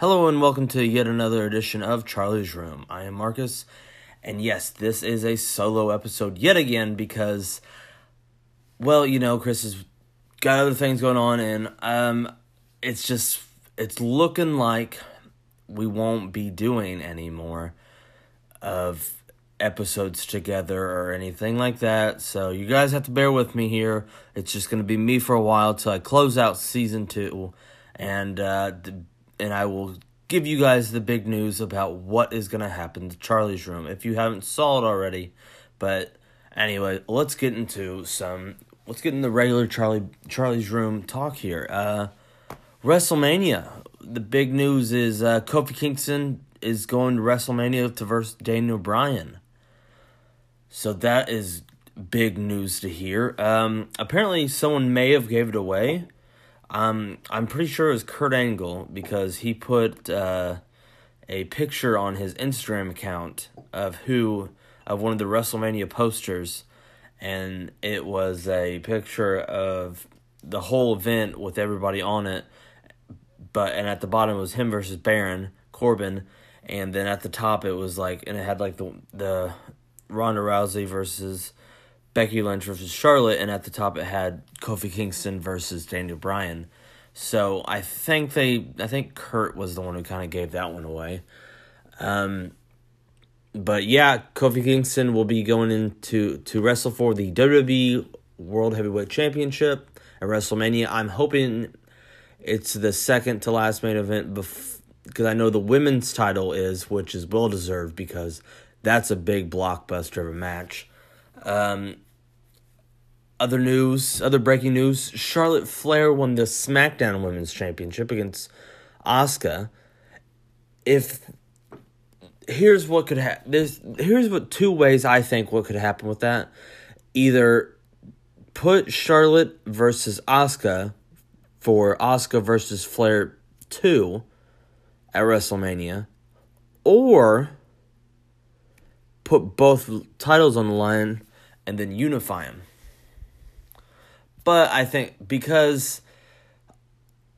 Hello and welcome to yet another edition of Charlie's Room. I am Marcus, and yes, this is a solo episode yet again because, well, you know, Chris has got other things going on, and um, it's just it's looking like we won't be doing any more of episodes together or anything like that. So you guys have to bear with me here. It's just going to be me for a while till I close out season two, and uh, the and I will give you guys the big news about what is going to happen to Charlie's Room if you haven't saw it already. But anyway, let's get into some let's get in the regular Charlie Charlie's Room talk here. Uh WrestleMania. The big news is uh Kofi Kingston is going to WrestleMania to verse Daniel Bryan. So that is big news to hear. Um apparently someone may have gave it away um, I'm pretty sure it was Kurt Angle because he put uh, a picture on his Instagram account of who of one of the WrestleMania posters, and it was a picture of the whole event with everybody on it. But and at the bottom it was him versus Baron Corbin, and then at the top it was like and it had like the the Ronda Rousey versus Becky Lynch versus Charlotte, and at the top it had Kofi Kingston versus Daniel Bryan. So I think they, I think Kurt was the one who kind of gave that one away. Um, but yeah, Kofi Kingston will be going into to wrestle for the WWE World Heavyweight Championship at WrestleMania. I'm hoping it's the second to last main event because I know the women's title is, which is well deserved because that's a big blockbuster of a match. Um, other news, other breaking news: Charlotte Flair won the SmackDown Women's Championship against Asuka. If here's what could happen, there's here's what two ways I think what could happen with that: either put Charlotte versus Asuka for Asuka versus Flair two at WrestleMania, or put both titles on the line and then unify them. But I think because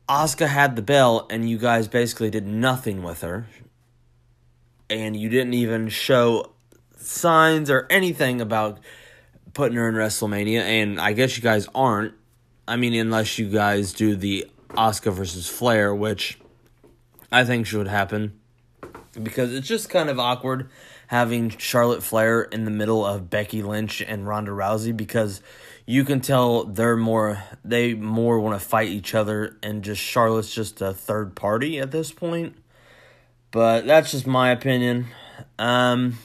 Asuka had the belt and you guys basically did nothing with her, and you didn't even show signs or anything about putting her in WrestleMania, and I guess you guys aren't. I mean, unless you guys do the Asuka versus Flair, which I think should happen. Because it's just kind of awkward having Charlotte Flair in the middle of Becky Lynch and Ronda Rousey because you can tell they're more they more want to fight each other and just Charlotte's just a third party at this point. But that's just my opinion. Um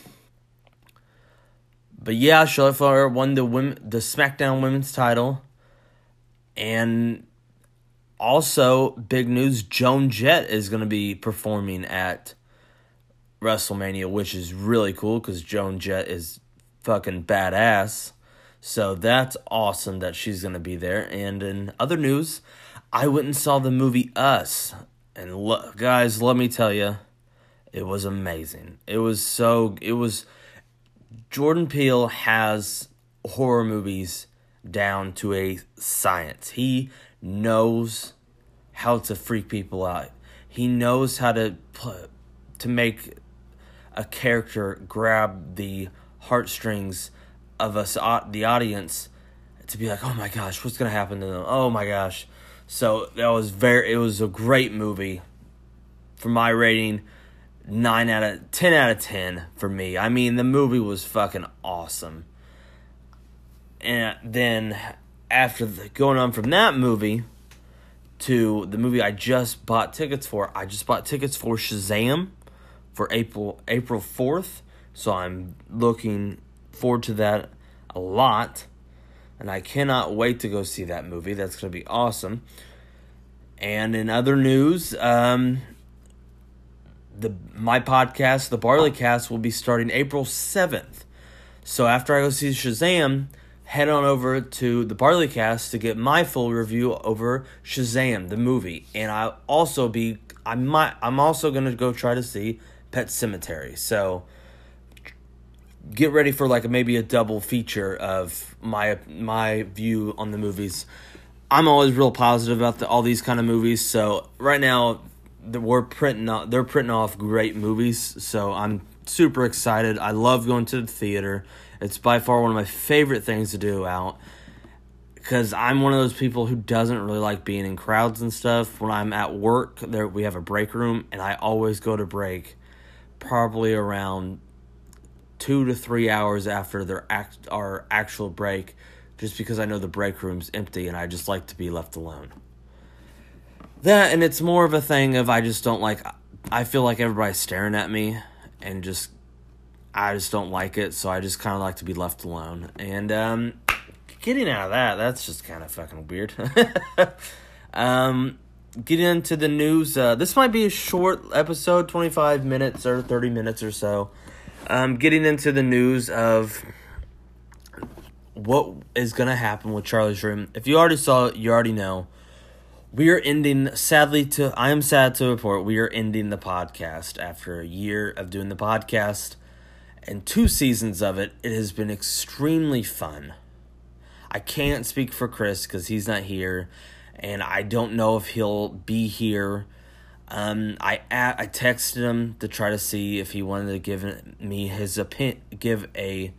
but yeah, Charlotte Flair won the women the SmackDown Women's title. And also big news, Joan Jett is going to be performing at WrestleMania, which is really cool cuz Joan Jett is fucking badass. So that's awesome that she's going to be there. And in other news, I went and saw the movie Us. And look, guys, let me tell you, it was amazing. It was so, it was, Jordan Peele has horror movies down to a science. He knows how to freak people out. He knows how to put, to make a character grab the heartstrings of us, the audience, to be like, oh my gosh, what's gonna happen to them? Oh my gosh. So that was very. It was a great movie. For my rating, nine out of ten out of ten for me. I mean, the movie was fucking awesome. And then after the, going on from that movie to the movie I just bought tickets for, I just bought tickets for Shazam for April April fourth. So I'm looking forward to that a lot. And I cannot wait to go see that movie. That's going to be awesome. And in other news, um, the my podcast, the Barley Cast, will be starting April 7th. So after I go see Shazam, head on over to the Barley Cast to get my full review over Shazam, the movie. And I'll also be I might I'm also gonna go try to see Pet Sematary. So get ready for like maybe a double feature of my my view on the movies. I'm always real positive about the, all these kind of movies. So right now, we're printing off, they're printing off great movies, so I'm super excited. I love going to the theater. It's by far one of my favorite things to do out because I'm one of those people who doesn't really like being in crowds and stuff. When I'm at work, there we have a break room, and I always go to break probably around two to three hours after their act our actual break, just because I know the break room's empty and I just like to be left alone. That and it's more of a thing of I just don't like. I feel like everybody's staring at me, and just I just don't like it. So I just kind of like to be left alone. And um, getting out of that, that's just kind of fucking weird. um, getting into the news. Uh, this might be a short episode, twenty five minutes or thirty minutes or so. Um, getting into the news of what is going to happen with Charlie's Room. If you already saw it, you already know. We are ending, sadly, to I am sad to report, we are ending the podcast after a year of doing the podcast and two seasons of it. It has been extremely fun. I can't speak for Chris because he's not here, and I don't know if he'll be here um, I I texted him to try to see if he wanted to give me his opinion, give a,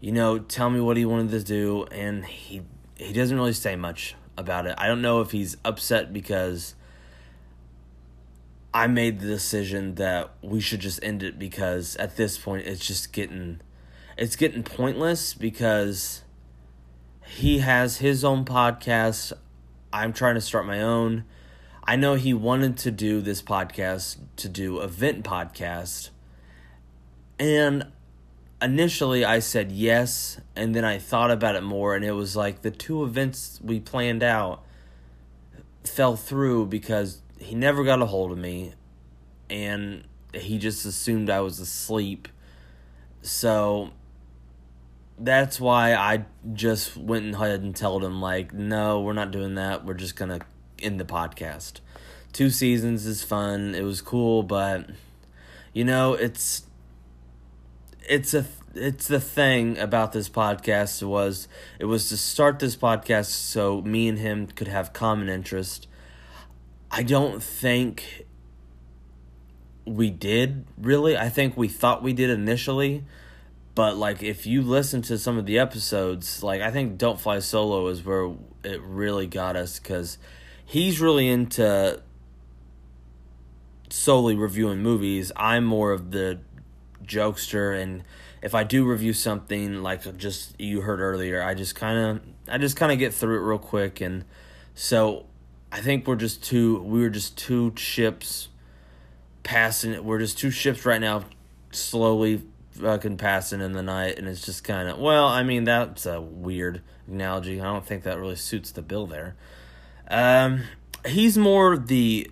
you know, tell me what he wanted to do, and he he doesn't really say much about it. I don't know if he's upset because I made the decision that we should just end it because at this point it's just getting it's getting pointless because he has his own podcast. I'm trying to start my own I know he wanted to do this podcast to do event podcast. And initially I said yes, and then I thought about it more and it was like the two events we planned out fell through because he never got a hold of me and he just assumed I was asleep. So that's why I just went ahead and told him like, no, we're not doing that. We're just gonna in the podcast. Two seasons is fun. It was cool, but you know, it's it's a it's the thing about this podcast was it was to start this podcast so me and him could have common interest. I don't think we did really. I think we thought we did initially, but like if you listen to some of the episodes, like I think Don't Fly Solo is where it really got us cuz he's really into solely reviewing movies. I'm more of the jokester and if I do review something like just you heard earlier, I just kind of I just kind of get through it real quick and so I think we're just two we were just two ships passing we're just two ships right now slowly fucking passing in the night and it's just kind of well, I mean that's a weird analogy. I don't think that really suits the bill there. Um, he's more the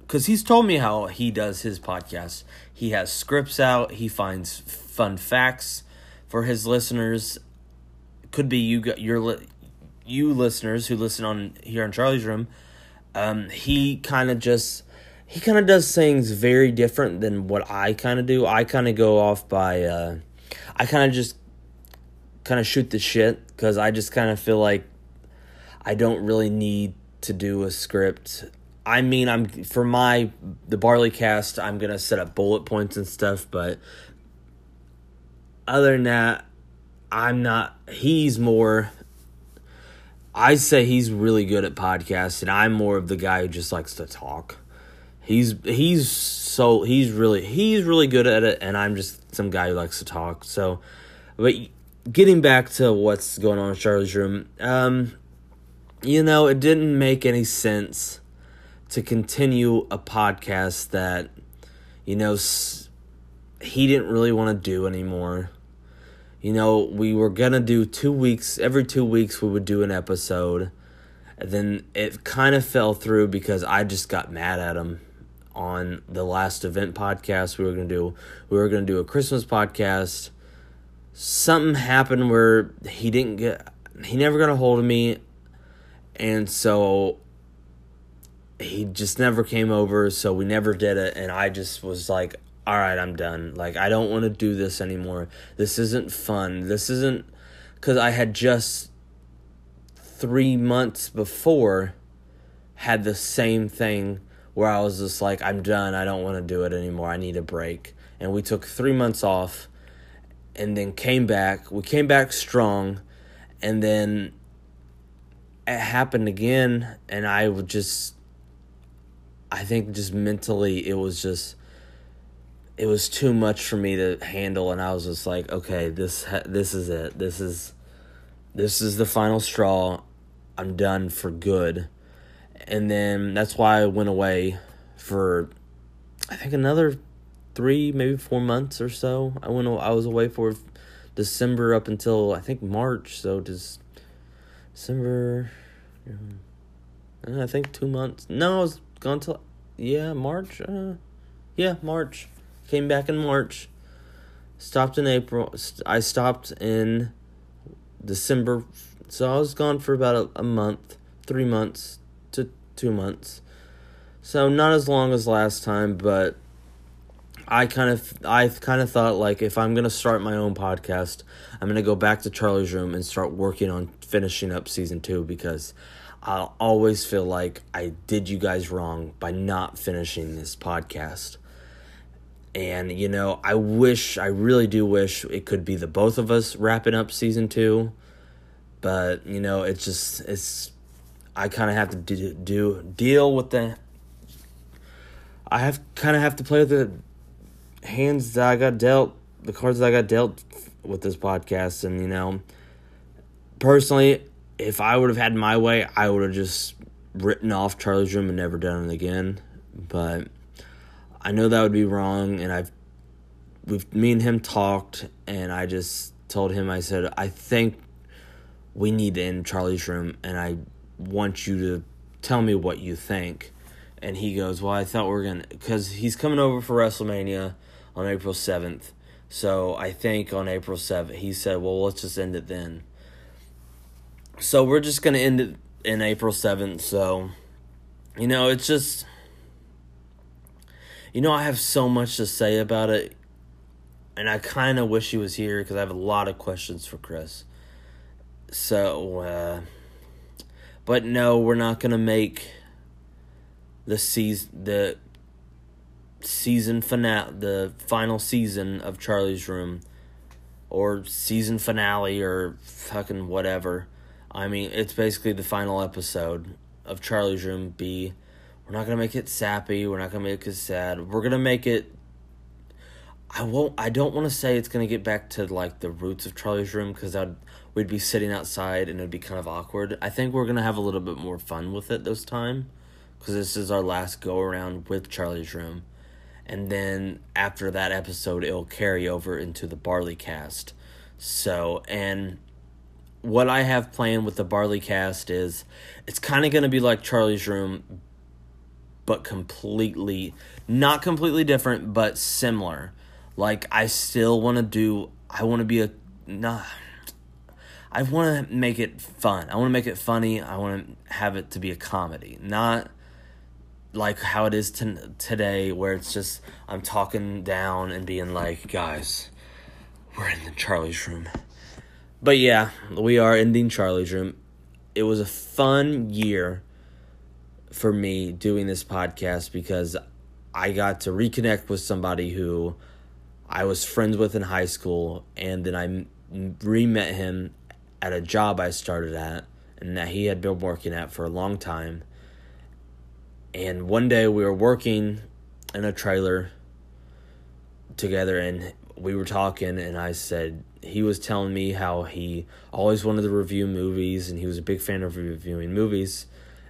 because he's told me how he does his podcast. He has scripts out. He finds fun facts for his listeners. Could be you your you listeners who listen on here on Charlie's Room. Um, he kind of just he kind of does things very different than what I kind of do. I kind of go off by uh, I kind of just kind of shoot the shit because I just kind of feel like I don't really need to do a script. I mean, I'm for my the barley cast. I'm gonna set up bullet points and stuff, but other than that, I'm not. He's more. I say he's really good at podcasts, and I'm more of the guy who just likes to talk. He's he's so he's really he's really good at it, and I'm just some guy who likes to talk. So, but getting back to what's going on in Charlie's room, um, you know, it didn't make any sense to continue a podcast that, you know, he didn't really want to do anymore. You know, we were going to do two weeks, every two weeks, we would do an episode. And then it kind of fell through because I just got mad at him on the last event podcast we were going to do. We were going to do a Christmas podcast. Something happened where he didn't get, he never got a hold of me and so he just never came over, so we never did it. And I just was like, all right, I'm done. Like, I don't want to do this anymore. This isn't fun. This isn't because I had just three months before had the same thing where I was just like, I'm done. I don't want to do it anymore. I need a break. And we took three months off and then came back. We came back strong. And then it happened again. And I would just, I think just mentally, it was just, it was too much for me to handle. And I was just like, okay, this, this is it. This is, this is the final straw. I'm done for good and then that's why I went away for I think another three, maybe four months or so. I went I was away for December up until I think March, so just December. I think two months. No, I was gone till yeah March. Uh, yeah March. Came back in March. Stopped in April. I stopped in December, so I was gone for about a, a month, three months to two months. So not as long as last time, but I kind of I kind of thought like if I'm gonna start my own podcast, I'm gonna go back to Charlie's room and start working on finishing up season two because I always feel like I did you guys wrong by not finishing this podcast. And you know, I wish I really do wish it could be the both of us wrapping up season two, but you know, it's just it's I kind of have to do, do deal with the. I have kind of have to play with the hands that I got dealt, the cards that I got dealt with this podcast, and you know, personally, if I would have had my way, I would have just written off Charlie's room and never done it again. But I know that would be wrong, and I've we've me and him talked, and I just told him I said I think we need to end Charlie's room, and I want you to tell me what you think. And he goes, Well, I thought we are going to, because he's coming over for WrestleMania on April 7th. So I think on April 7th, he said, Well, let's just end it then. So we're just going to end it in April 7th. So, you know, it's just, you know, I have so much to say about it. And I kind of wish he was here because I have a lot of questions for Chris. So, uh, but no, we're not gonna make the season the season finale the final season of Charlie's Room or season finale or fucking whatever. I mean, it's basically the final episode of Charlie's Room B. We're not gonna make it sappy. We're not gonna make it sad. We're gonna make it. I won't. I don't want to say it's gonna get back to like the roots of Charlie's Room because I'd we'd be sitting outside and it'd be kind of awkward. I think we're gonna have a little bit more fun with it this time, because this is our last go around with Charlie's Room, and then after that episode, it'll carry over into the Barley Cast. So and what I have planned with the Barley Cast is it's kind of gonna be like Charlie's Room, but completely not completely different, but similar. Like I still want to do. I want to be a not I want to make it fun. I want to make it funny. I want to have it to be a comedy, not like how it is to, today, where it's just I'm talking down and being like, guys, we're in the Charlie's room. But yeah, we are ending Charlie's room. It was a fun year for me doing this podcast because I got to reconnect with somebody who I was friends with in high school, and then I re met him at a job I started at and that he had been working at for a long time. And one day we were working in a trailer together and we were talking and I said he was telling me how he always wanted to review movies and he was a big fan of reviewing movies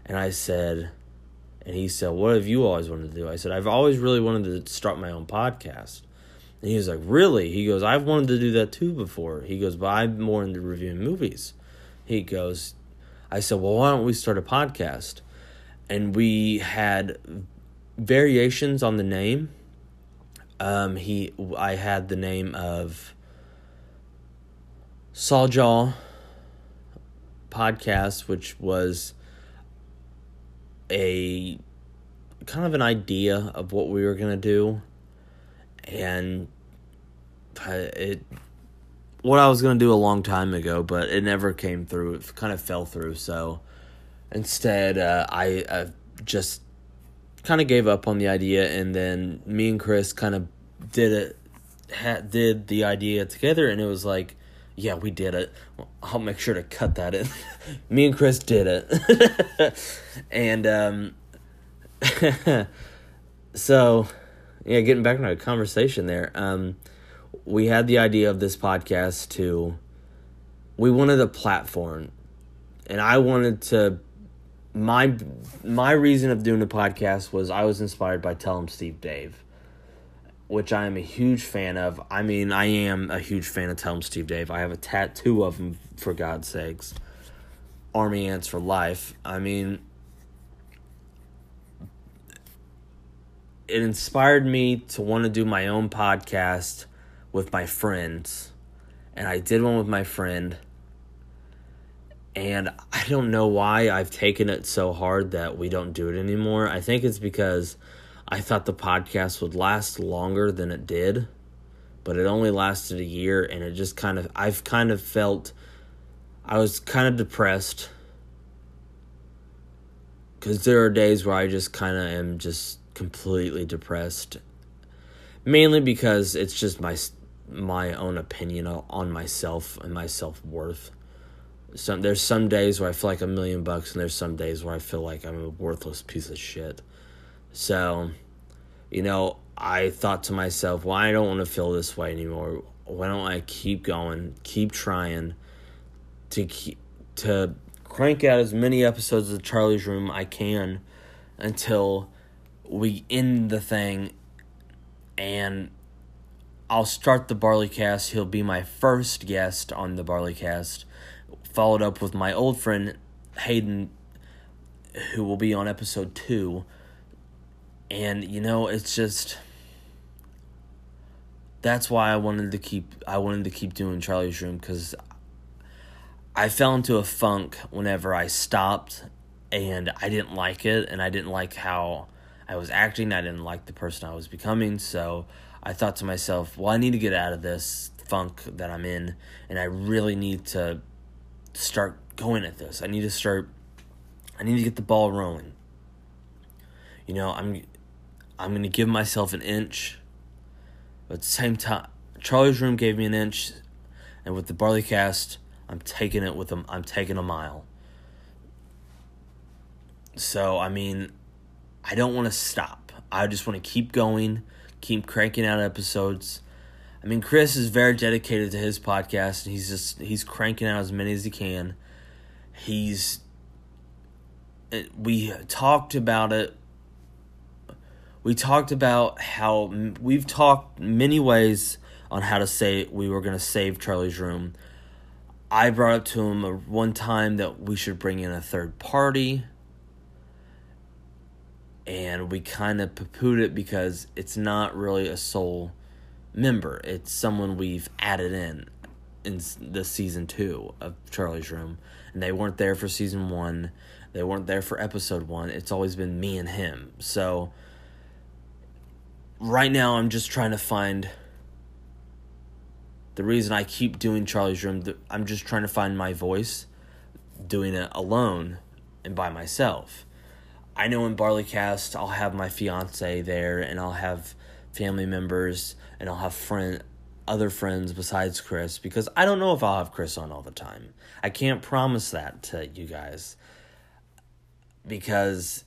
and I said and he said what have you always wanted to do I said I've always really wanted to start my own podcast and he was like, Really? He goes, I've wanted to do that too before. He goes, But I'm more into reviewing movies. He goes, I said, Well, why don't we start a podcast? And we had variations on the name. Um, he, I had the name of Sawjaw podcast, which was a kind of an idea of what we were gonna do, and it what I was gonna do a long time ago, but it never came through. It kind of fell through. So instead, uh, I uh, just kind of gave up on the idea, and then me and Chris kind of did it, ha- did the idea together, and it was like, yeah, we did it. I'll make sure to cut that in. me and Chris did it, and um, so yeah, getting back to our conversation there. Um, we had the idea of this podcast to we wanted a platform and I wanted to my my reason of doing the podcast was I was inspired by Tell 'em Steve Dave, which I am a huge fan of. I mean, I am a huge fan of Tell 'em Steve Dave. I have a tattoo of him for God's sakes. Army Ants for life. I mean, it inspired me to want to do my own podcast with my friends. And I did one with my friend and I don't know why I've taken it so hard that we don't do it anymore. I think it's because I thought the podcast would last longer than it did, but it only lasted a year and it just kind of I've kind of felt I was kind of depressed cuz there are days where I just kind of am just completely depressed. Mainly because it's just my my own opinion on myself and my self-worth some there's some days where I feel like a million bucks, and there's some days where I feel like I'm a worthless piece of shit. So, you know, I thought to myself, well, I don't want to feel this way anymore. Why don't I keep going, keep trying to keep to crank out as many episodes of Charlie's Room I can until we end the thing and I'll start the Barley Cast. He'll be my first guest on the Barley Cast followed up with my old friend Hayden, who will be on episode two. And you know, it's just that's why I wanted to keep I wanted to keep doing Charlie's Room because I fell into a funk whenever I stopped and I didn't like it and I didn't like how I was acting. I didn't like the person I was becoming. So I thought to myself, well, I need to get out of this funk that I'm in and I really need to start going at this. I need to start I need to get the ball rolling. You know, I'm I'm going to give myself an inch. But at the same time, Charlie's room gave me an inch and with the barley cast, I'm taking it with them. I'm taking a mile. So, I mean, I don't want to stop. I just want to keep going, keep cranking out episodes. I mean, Chris is very dedicated to his podcast, and he's just he's cranking out as many as he can. He's eh, we talked about it. We talked about how we've talked many ways on how to say we were going to save Charlie's room. I brought up to him one time that we should bring in a third party. And we kind of poo it because it's not really a sole member. It's someone we've added in in the season two of Charlie's Room, and they weren't there for season one. They weren't there for episode one. It's always been me and him. So right now, I'm just trying to find the reason I keep doing Charlie's Room. I'm just trying to find my voice, doing it alone and by myself. I know in Barleycast, I'll have my fiance there, and I'll have family members and I'll have friend other friends besides Chris because I don't know if I'll have Chris on all the time. I can't promise that to you guys because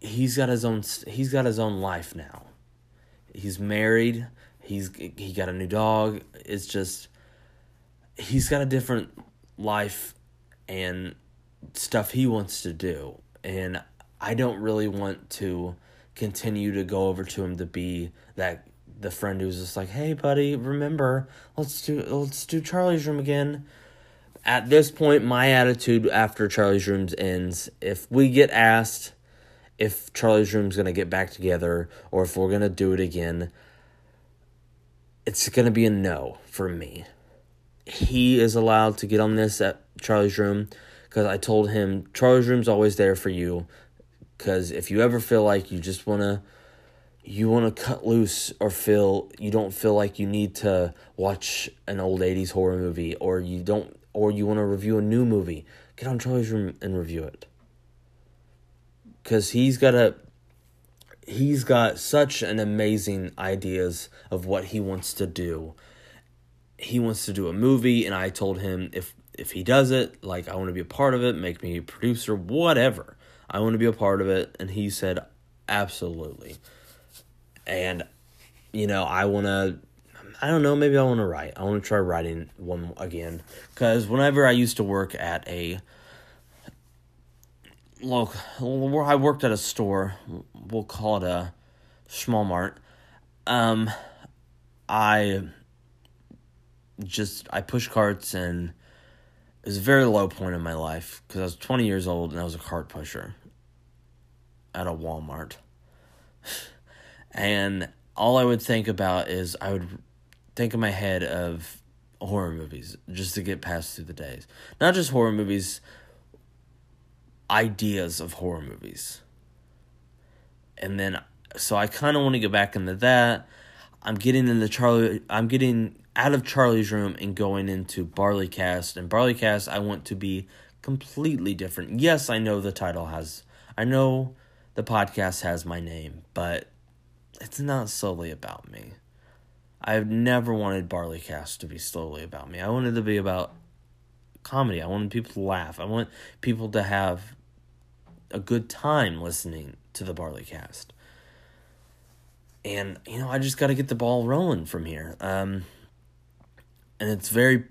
he's got his own he's got his own life now. He's married, he's he got a new dog. It's just he's got a different life and stuff he wants to do and I don't really want to continue to go over to him to be that the friend who's just like, "Hey, buddy, remember, let's do let's do Charlie's Room again." At this point, my attitude after Charlie's Rooms ends, if we get asked if Charlie's Room's gonna get back together or if we're gonna do it again, it's gonna be a no for me. He is allowed to get on this at Charlie's Room because I told him Charlie's Room's always there for you. Because if you ever feel like you just wanna you want to cut loose or feel you don't feel like you need to watch an old 80s horror movie or you don't or you want to review a new movie get on charlie's room and review it because he's got a he's got such an amazing ideas of what he wants to do. He wants to do a movie, and I told him if if he does it, like I want to be a part of it, make me a producer, whatever. I want to be a part of it, and he said absolutely. And you know, I want to I don't know, maybe I want to write. I want to try writing one again cuz whenever I used to work at a look I worked at a store, we'll call it a small mart. Um I just I push carts and it was a very low point in my life because I was 20 years old and I was a cart pusher at a Walmart. and all I would think about is I would think in my head of horror movies just to get past through the days. Not just horror movies, ideas of horror movies. And then so I kind of want to get back into that. I'm getting into Charlie I'm getting out of Charlie's room and going into Barleycast and Barleycast I want to be completely different. Yes, I know the title has I know the podcast has my name, but it's not solely about me. I've never wanted Barleycast to be solely about me. I wanted to be about comedy. I wanted people to laugh. I want people to have a good time listening to the Barleycast. And you know, I just got to get the ball rolling from here. Um, and it's very,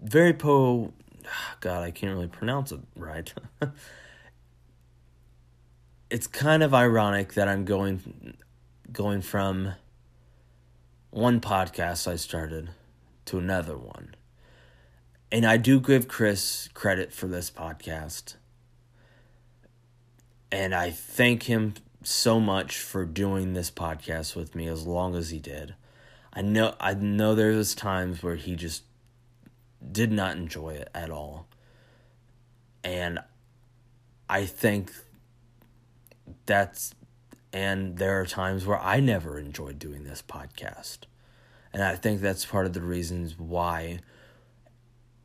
very po. God, I can't really pronounce it right. it's kind of ironic that I'm going, going from one podcast I started to another one. And I do give Chris credit for this podcast. And I thank him so much for doing this podcast with me as long as he did. I know I know there was times where he just did not enjoy it at all. And I think that's and there are times where I never enjoyed doing this podcast. And I think that's part of the reasons why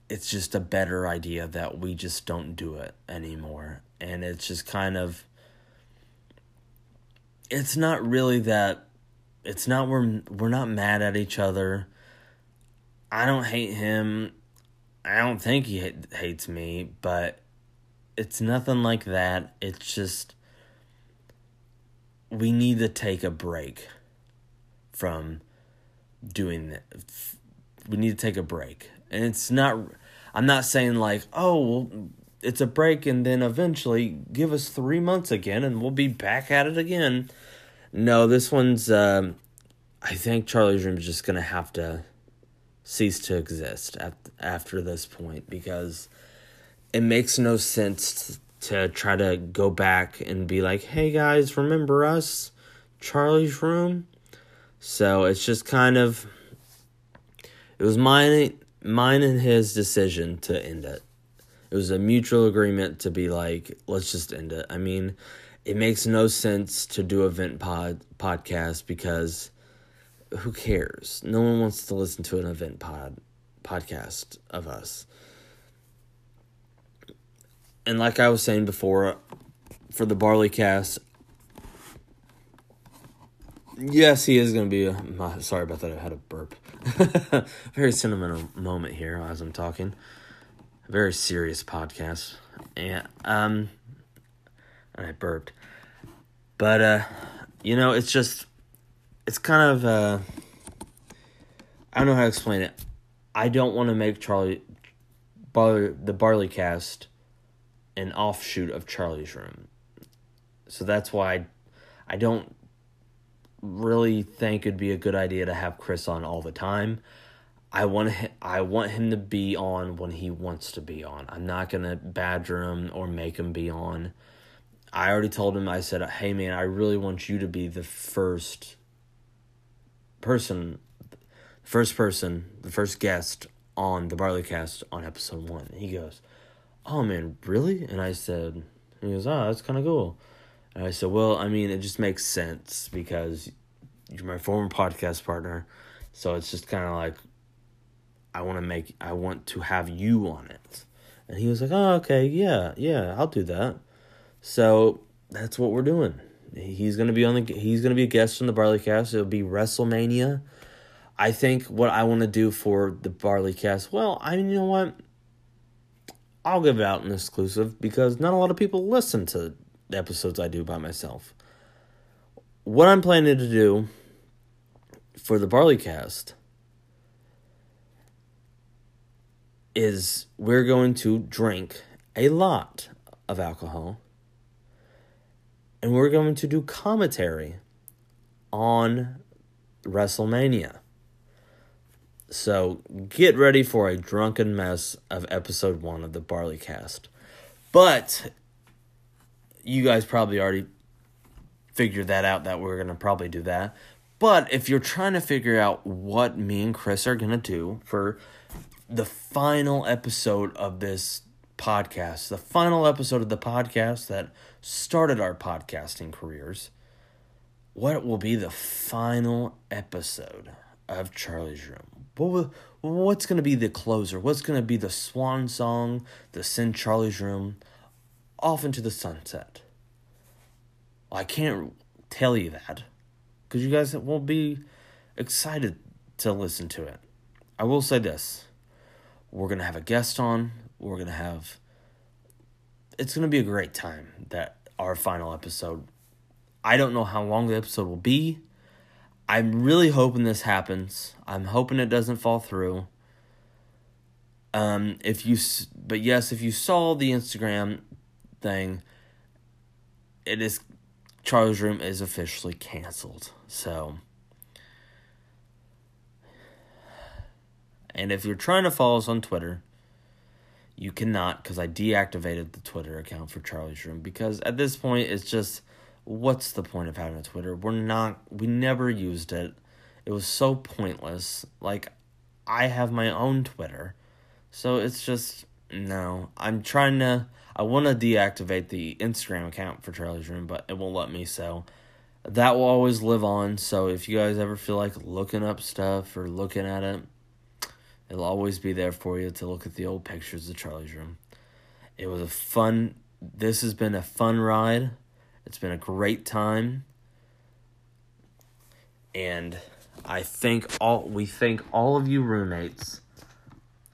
it's just a better idea that we just don't do it anymore. And it's just kind of it's not really that it's not we're we're not mad at each other. I don't hate him. I don't think he hates me, but it's nothing like that. It's just we need to take a break from doing that. We need to take a break. And it's not I'm not saying like, "Oh, well, it's a break and then eventually give us 3 months again and we'll be back at it again." No, this one's um I think Charlie's Room is just to have to cease to exist at after this point because it makes no sense to try to go back and be like, hey guys, remember us? Charlie's room? So it's just kind of it was mine mine and his decision to end it. It was a mutual agreement to be like, let's just end it. I mean, it makes no sense to do a vent pod podcast because who cares? No one wants to listen to an event pod podcast of us and like I was saying before, for the barley cast, yes, he is going to be. A, sorry about that. I had a burp. very sentimental moment here as I'm talking. A very serious podcast, and um, and I burped. But uh, you know, it's just, it's kind of uh, I don't know how to explain it. I don't want to make Charlie, Bar- the barley cast an offshoot of Charlie's Room. So that's why I, I don't really think it'd be a good idea to have Chris on all the time. I want him, I want him to be on when he wants to be on. I'm not gonna badger him or make him be on. I already told him. I said, "Hey man, I really want you to be the first person, first person, the first guest on the Barleycast on episode one." He goes, oh man, really? And I said, he goes, oh, that's kind of cool. And I said, well, I mean, it just makes sense because you're my former podcast partner. So it's just kind of like, I want to make, I want to have you on it. And he was like, oh, okay, yeah, yeah, I'll do that. So that's what we're doing. He's gonna be on the. He's gonna be a guest on the Barley Cast. It'll be WrestleMania. I think what I want to do for the Barley Cast. Well, I mean, you know what? I'll give it out an exclusive because not a lot of people listen to the episodes I do by myself. What I'm planning to do for the Barley Cast is we're going to drink a lot of alcohol and we're going to do commentary on WrestleMania. So get ready for a drunken mess of episode one of the Barley Cast. But you guys probably already figured that out that we're going to probably do that. But if you're trying to figure out what me and Chris are going to do for the final episode of this podcast, the final episode of the podcast that started our podcasting careers, what will be the final episode of Charlie's Room? What will, what's going to be the closer? What's going to be the swan song, the send Charlie's Room off into the sunset? I can't tell you that because you guys won't be excited to listen to it. I will say this we're going to have a guest on, we're going to have. It's going to be a great time that our final episode. I don't know how long the episode will be. I'm really hoping this happens. I'm hoping it doesn't fall through. Um, if you, but yes, if you saw the Instagram thing, it is Charlie's Room is officially canceled. So, and if you're trying to follow us on Twitter, you cannot because I deactivated the Twitter account for Charlie's Room because at this point it's just what's the point of having a Twitter? We're not we never used it. It was so pointless. Like I have my own Twitter. So it's just no. I'm trying to I want to deactivate the Instagram account for Charlie's Room, but it won't let me. So that will always live on. So if you guys ever feel like looking up stuff or looking at it, it'll always be there for you to look at the old pictures of Charlie's Room. It was a fun. This has been a fun ride. It's been a great time. And I thank all we thank all of you roommates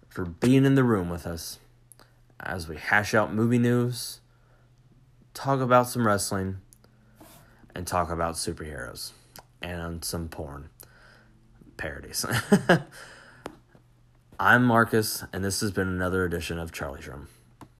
for being in the room with us as we hash out movie news, talk about some wrestling, and talk about superheroes and some porn parodies. I'm Marcus, and this has been another edition of Charlie's Room.